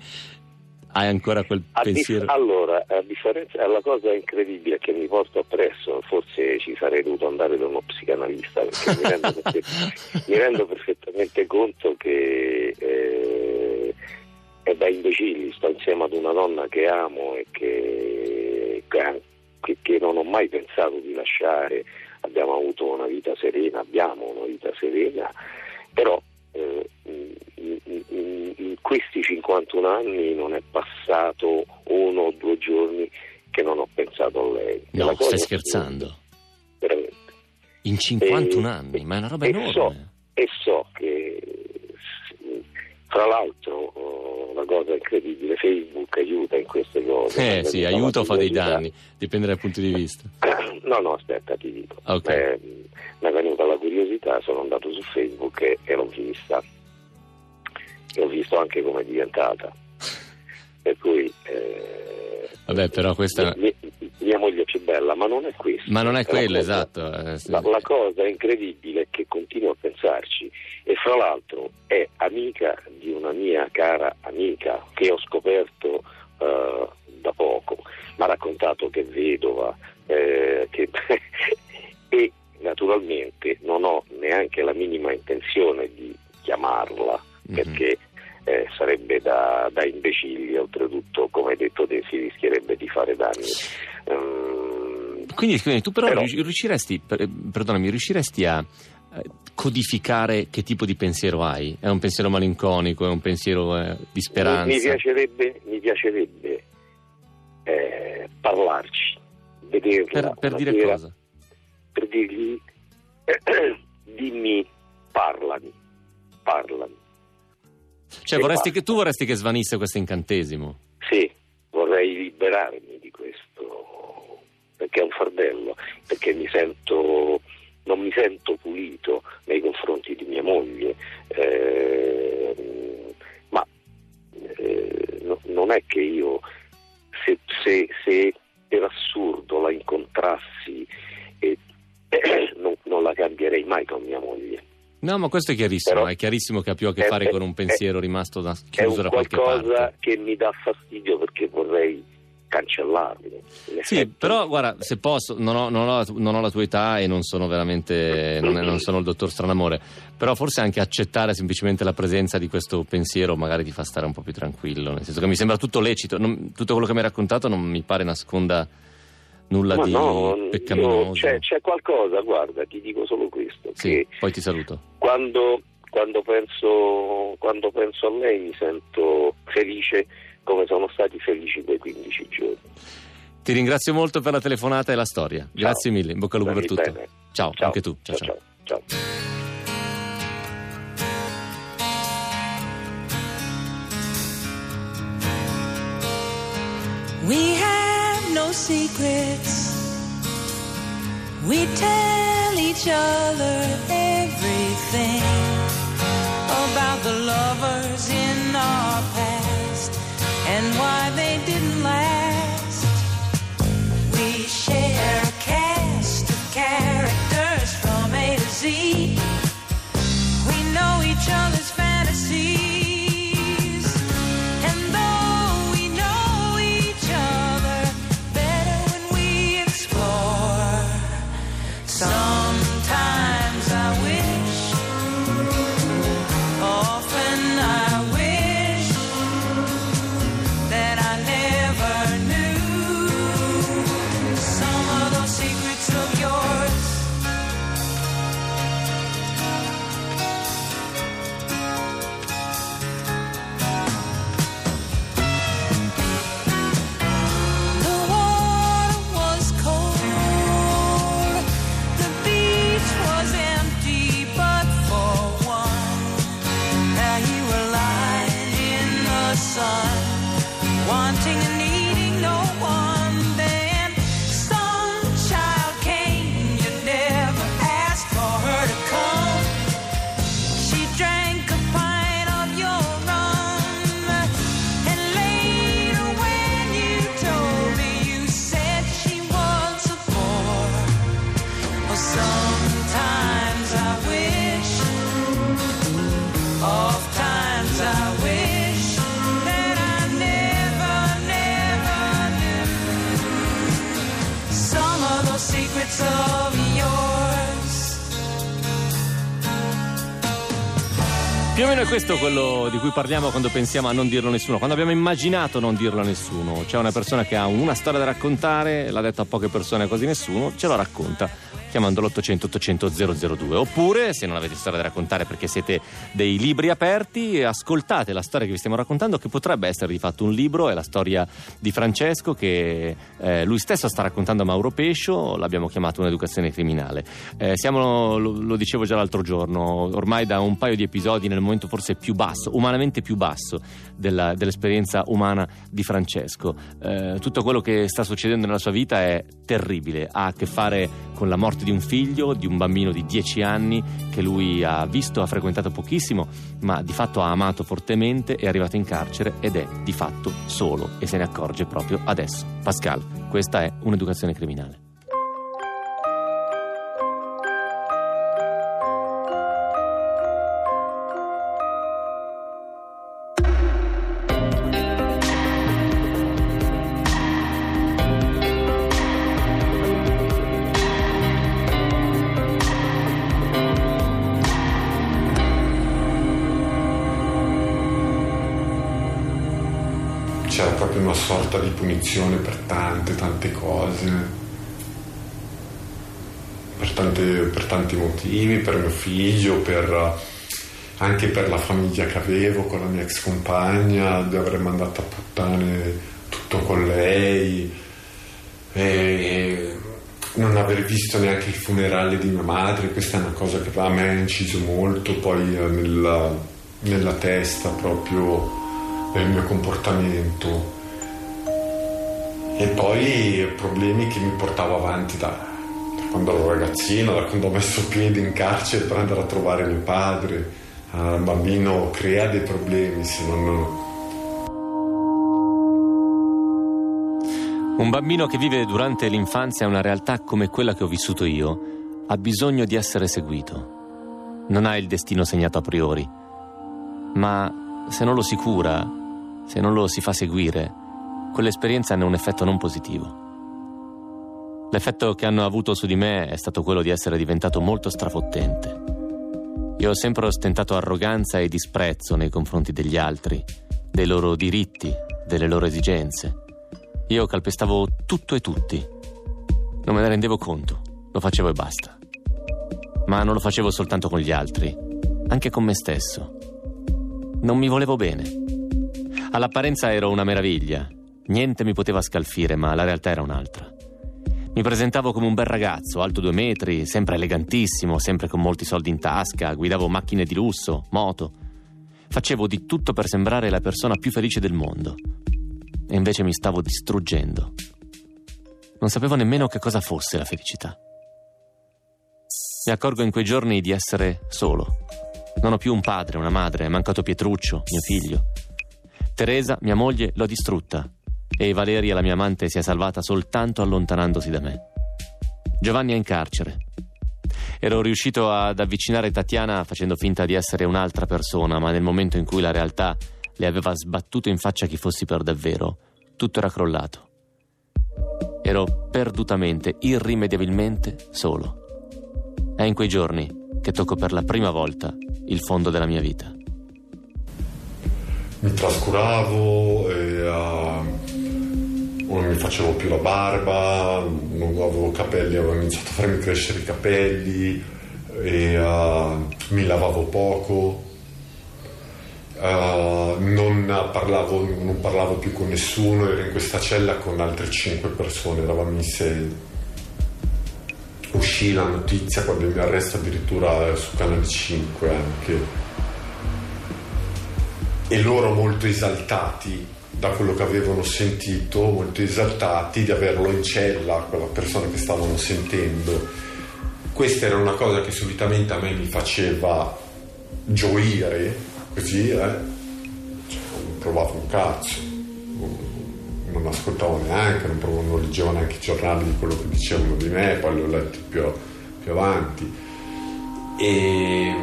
hai ancora quel A dif- pensiero. allora, a differenza, la cosa incredibile che mi porto appresso, forse ci sarei dovuto andare da uno psicanalista perché mi rendo, mi rendo perfettamente conto che eh, è da imbecilli, sto insieme ad una donna che amo e che, che- che non ho mai pensato di lasciare, abbiamo avuto una vita serena, abbiamo una vita serena, però eh, in, in- in questi 51 anni non è passato uno o due giorni che non ho pensato a lei. No, stai scherzando. Veramente. In 51 E- anni, ma è una roba e enorme. so, e so che tra l'altro oh, la cosa incredibile, Facebook aiuta in queste cose. Eh Mi sì, aiuta o fa dei danni, dipende dai punti di vista. No, no, aspetta, ti dico. Ok. Eh, mi è venuta la curiosità, sono andato su Facebook e, e l'ho vista. E ho visto anche come è diventata. Per cui... eh, Vabbè, però questa... mia, mia moglie è più bella, ma non è questo. Ma non è quello, esatto. eh, sì. La, la cosa incredibile è che continuo a pensarci e fra l'altro è amica di una mia cara amica che ho scoperto eh, da poco, mi ha raccontato che è vedova eh, che- e naturalmente non ho neanche la minima intenzione di chiamarla Mhm. perché eh, sarebbe da, da imbecilli, oltretutto come hai detto te si rischierebbe di fare danni. Ehm, Quindi, quindi tu però, Però- rius- riusciresti, perdonami, riusciresti a eh, codificare che tipo di pensiero hai? È un pensiero malinconico, è un pensiero eh, di speranza? Mi, mi piacerebbe, mi piacerebbe eh, parlarci, vederla. per, per dire sera, cosa? Per dirgli, dimmi, parlami, parlami. Cioè, vorresti che, tu vorresti che svanisse questo incantesimo? Sì, vorrei liberarmi di questo, perché è un fardello, perché mi sento, non mi sento pulito nei confronti di mia moglie, eh, ma eh, no- non è che io, se, se- se per assurdo la incontrassi, e, non, non la cambierei mai con mia moglie. No, ma questo è chiarissimo, Però- è chiarissimo che ha più a che è- fare è- con un pensiero rimasto da, È chiuso da qualche qualcosa parte. che mi dà fastidio perché vorrei cancellarlo. Sì, però guarda, se posso, non ho, non ho la, non ho la tua età e non sono veramente, non, è- non sono il dottor Stranamore, però forse anche accettare semplicemente la presenza di questo pensiero magari ti fa stare un po' più tranquillo, nel senso che mi sembra tutto lecito, tutto quello che mi hai raccontato non mi pare nasconda nulla Ma di no, peccaminoso. c'è, c'è qualcosa, guarda, ti dico solo questo, Sì, che poi ti saluto. quando, quando penso, quando penso a lei mi sento felice come sono stati felici quei 15 giorni. Ti ringrazio molto per la telefonata e la storia. Grazie mille, in bocca al lupo per tutto. bene. Ciao, Ciao, anche tu. ciao. ciao. ciao. ciao. We have secrets. We tell each other everything about the lovers in our past and why they didn't last. We share a cast of characters from A to Z. We know each other's è questo quello di cui parliamo quando pensiamo a non dirlo a nessuno, quando abbiamo immaginato non dirlo a nessuno. C'è una persona che ha una storia da raccontare, l'ha detto a poche persone, quasi nessuno, ce lo racconta chiamando l'800 800 002. Oppure, se non avete storia da raccontare perché siete dei libri aperti, ascoltate la storia che vi stiamo raccontando, che potrebbe essere di fatto un libro, è la storia di Francesco che eh, lui stesso sta raccontando a Mauro Pescio, l'abbiamo chiamato un'educazione criminale. Eh, siamo, lo, lo dicevo già l'altro giorno, ormai da un paio di episodi nel momento forse più basso, umanamente più basso della- dell'esperienza umana di Francesco. Eh, tutto quello che sta succedendo nella sua vita è terribile, ha a che fare con la morte di un figlio, di un bambino di 10 anni che lui ha visto, ha frequentato pochissimo, ma di fatto ha amato fortemente, è arrivato in carcere ed è di fatto solo e se ne accorge proprio adesso. Pascal, questa è un'educazione criminale. Sorta di punizione per tante, tante cose, per, tante- per tanti motivi, per mio figlio, per, anche per la famiglia che avevo con la mia ex compagna, di aver mandato a puttane tutto con lei, e non aver visto neanche il funerale di mia madre, questa è una cosa che a me ha inciso molto poi eh, nella, nella testa proprio del mio comportamento. E poi problemi che mi portavo avanti da, quando ero ragazzino, da quando ho messo piedi in carcere per andare a trovare mio padre. Ah, Un bambino crea dei problemi se non... Un bambino che vive durante l'infanzia una realtà come quella che ho vissuto io ha bisogno di essere seguito. Non ha il destino segnato a priori, ma se non lo si cura, se non lo si fa seguire, quell'esperienza ne ha un effetto non positivo. L'effetto che hanno avuto su di me è stato quello di essere diventato molto strafottente. Io ho sempre ostentato arroganza e disprezzo nei confronti degli altri, dei loro diritti, delle loro esigenze. Io calpestavo tutto e tutti. Non me ne rendevo conto, lo facevo e basta. Ma non lo facevo soltanto con gli altri, anche con me stesso. Non mi volevo bene. All'apparenza ero una meraviglia, niente mi poteva scalfire, ma la realtà era un'altra. Mi presentavo come un bel ragazzo, alto due metri, sempre elegantissimo, sempre con molti soldi in tasca, guidavo macchine di lusso, moto. Facevo di tutto per sembrare la persona più felice del mondo. E invece mi stavo distruggendo. Non sapevo nemmeno che cosa fosse la felicità. Mi accorgo in quei giorni di essere solo. Non ho più un padre, una madre, è mancato Pietruccio, mio figlio. Teresa, mia moglie, l'ho distrutta e Valeria, la mia amante, si è salvata soltanto allontanandosi da me. Giovanni è in carcere. Ero riuscito ad avvicinare Tatiana facendo finta di essere un'altra persona, ma nel momento in cui la realtà le aveva sbattuto in faccia chi fossi per davvero, tutto era crollato. Ero perdutamente, irrimediabilmente solo. È in quei giorni che tocco per la prima volta il fondo della mia vita. mi trascuravo e ah, non mi facevo più la barba, non avevo capelli, avevo iniziato a farmi crescere i capelli e ah, mi lavavo poco, ah, non, parlavo, non parlavo più con nessuno, ero in questa cella con altre cinque persone, eravamo in sei. Uscì la notizia quando mi arresto addirittura su Canale 5 anche. E loro molto esaltati da quello che avevano sentito, molto esaltati di averlo in cella, quella persona che stavano sentendo. Questa era una cosa che solitamente a me mi faceva gioire, così, eh? Cioè, non provavo un cazzo, non, ascoltavo neanche, non, provavo, non leggevo neanche i giornali di quello che dicevano di me, poi li ho letti più, più avanti. E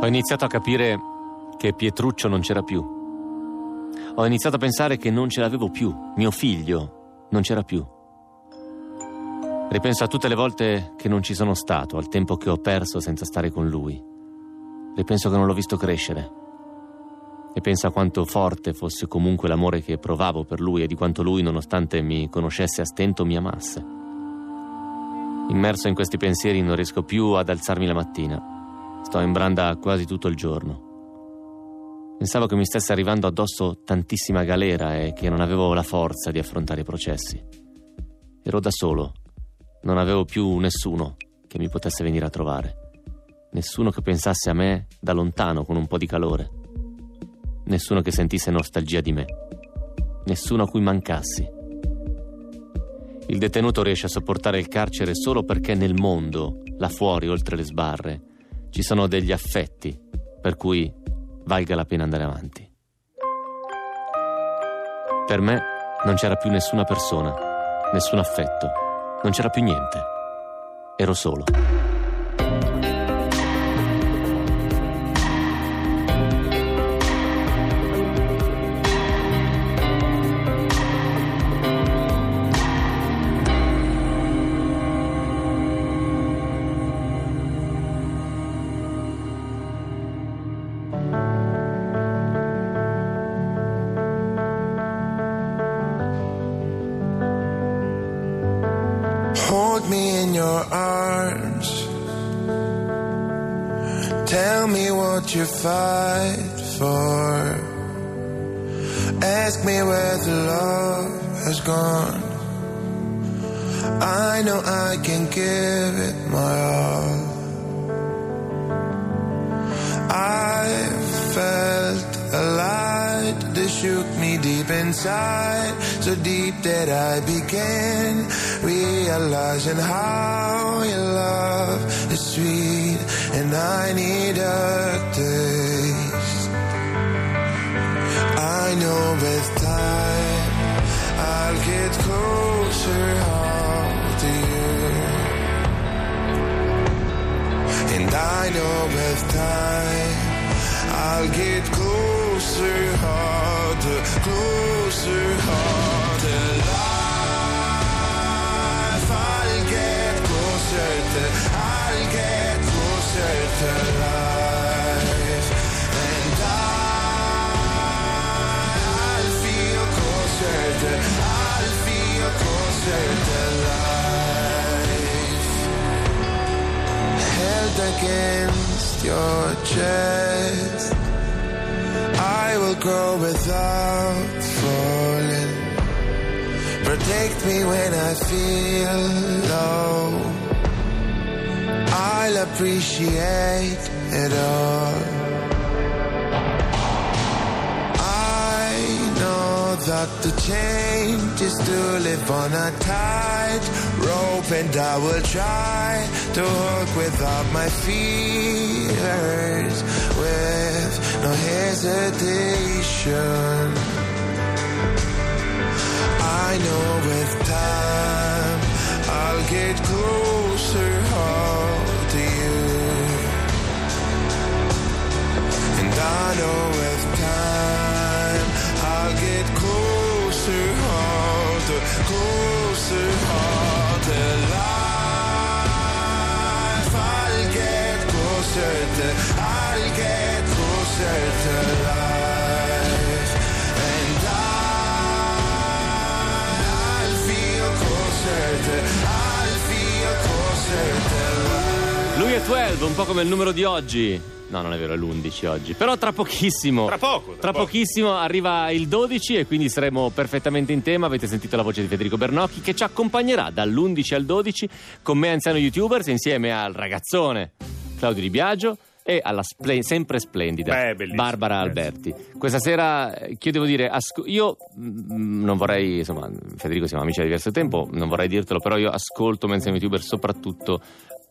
Ho iniziato a capire che Pietruccio non c'era più. Ho iniziato a pensare che non ce l'avevo più. Mio figlio non c'era più. Ripenso a tutte le volte che non ci sono stato, al tempo che ho perso senza stare con lui. Ripenso che non l'ho visto crescere. E penso a quanto forte fosse comunque l'amore che provavo per lui e di quanto lui, nonostante mi conoscesse a stento, mi amasse. Immerso in questi pensieri non riesco più ad alzarmi la mattina. Sto in branda quasi tutto il giorno. Pensavo che mi stesse arrivando addosso tantissima galera e che non avevo la forza di affrontare i processi. Ero da solo, non avevo più nessuno che mi potesse venire a trovare. Nessuno che pensasse a me da lontano con un po' di calore. Nessuno che sentisse nostalgia di me. Nessuno a cui mancassi. Il detenuto riesce a sopportare il carcere solo perché nel mondo, là fuori, oltre le sbarre, ci sono degli affetti per cui valga la pena andare avanti. Per me non c'era più nessuna persona, nessun affetto, non c'era più niente. Ero solo. I began realizing how your love is sweet, and I need a taste. I know with time I'll get closer oh to you. And I know with time I'll get closer oh, harder, closer harder. Against your chest, I will grow without falling. Protect me when I feel low. I'll appreciate it all. I know that the change is to live on a tight rope, and I will try to hook without my fears, with no hesitation. I know with time I'll get closer I know with time I'll get closer to closer to life. I'll get. Lui è 12, un po' come il numero di oggi. No, non è vero, è l'11 oggi. Però tra pochissimo. Tra poco, tra Tra poco. pochissimo arriva il 12 e quindi saremo perfettamente in tema. Avete sentito la voce di Federico Bernocchi che ci accompagnerà dall'11 al 12 con me anziano youtubers insieme al ragazzone Claudio Di Biagio e alla sple- sempre splendida Beh. Barbara Alberti. Questa sera, eh, che io devo dire, asco- io mm, non vorrei, insomma, Federico siamo amici da diverso tempo, non vorrei dirtelo, però io ascolto me anziano youtuber soprattutto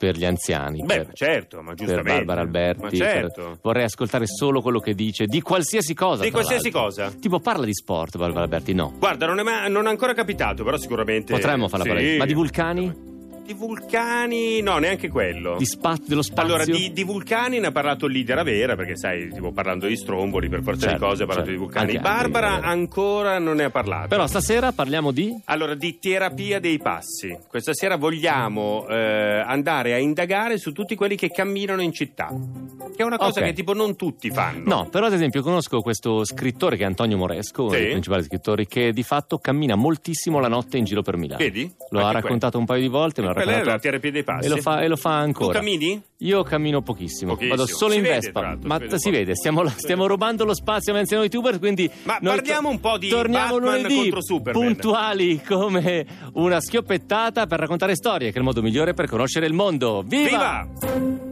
per gli anziani. Beh, per- ma certo, ma per giustamente. Barbara Alberti. Ma per- certo. vorrei ascoltare solo quello che dice di qualsiasi cosa. Di qualsiasi l'altro. cosa. Tipo parla di sport, Barbara Alberti? No. Guarda, non è, mai- non è ancora capitato, però sicuramente. Potremmo farla sì. parlare. Ma di vulcani? Di vulcani, no, neanche quello. Di spazio, dello spazio? Allora, di, di vulcani ne ha parlato Lidera Vera, perché sai, tipo parlando di stromboli, per forza Certo, di cose ha parlato certo. di vulcani. Anche- anche Barbara Vera. ancora non ne ha parlato. Però stasera parliamo di... Allora, di terapia dei passi. Questa sera vogliamo eh, andare a indagare su tutti quelli che camminano in città. Che è una cosa Ok. che tipo non tutti fanno. No, però ad esempio conosco questo scrittore che è Antonio Moresco, uno Sì. dei principali scrittori, che di fatto cammina moltissimo la notte in giro per Milano. Vedi? Lo ha Anche raccontato un paio di volte, me l'ha Quella è raccontato. la terapia dei passi. E lo fa, e lo fa Tu ancora. cammini? Io cammino pochissimo, Pochissimo. vado solo Si in vede, Vespa, ma si vede si vede, stiamo, stiamo rubando lo spazio a anziano youtuber, quindi Ma noi parliamo un po' di torniamo Batman lunedì contro Superman. puntuali come una schioppettata per raccontare storie, che è il modo migliore per conoscere il mondo. Viva! Viva!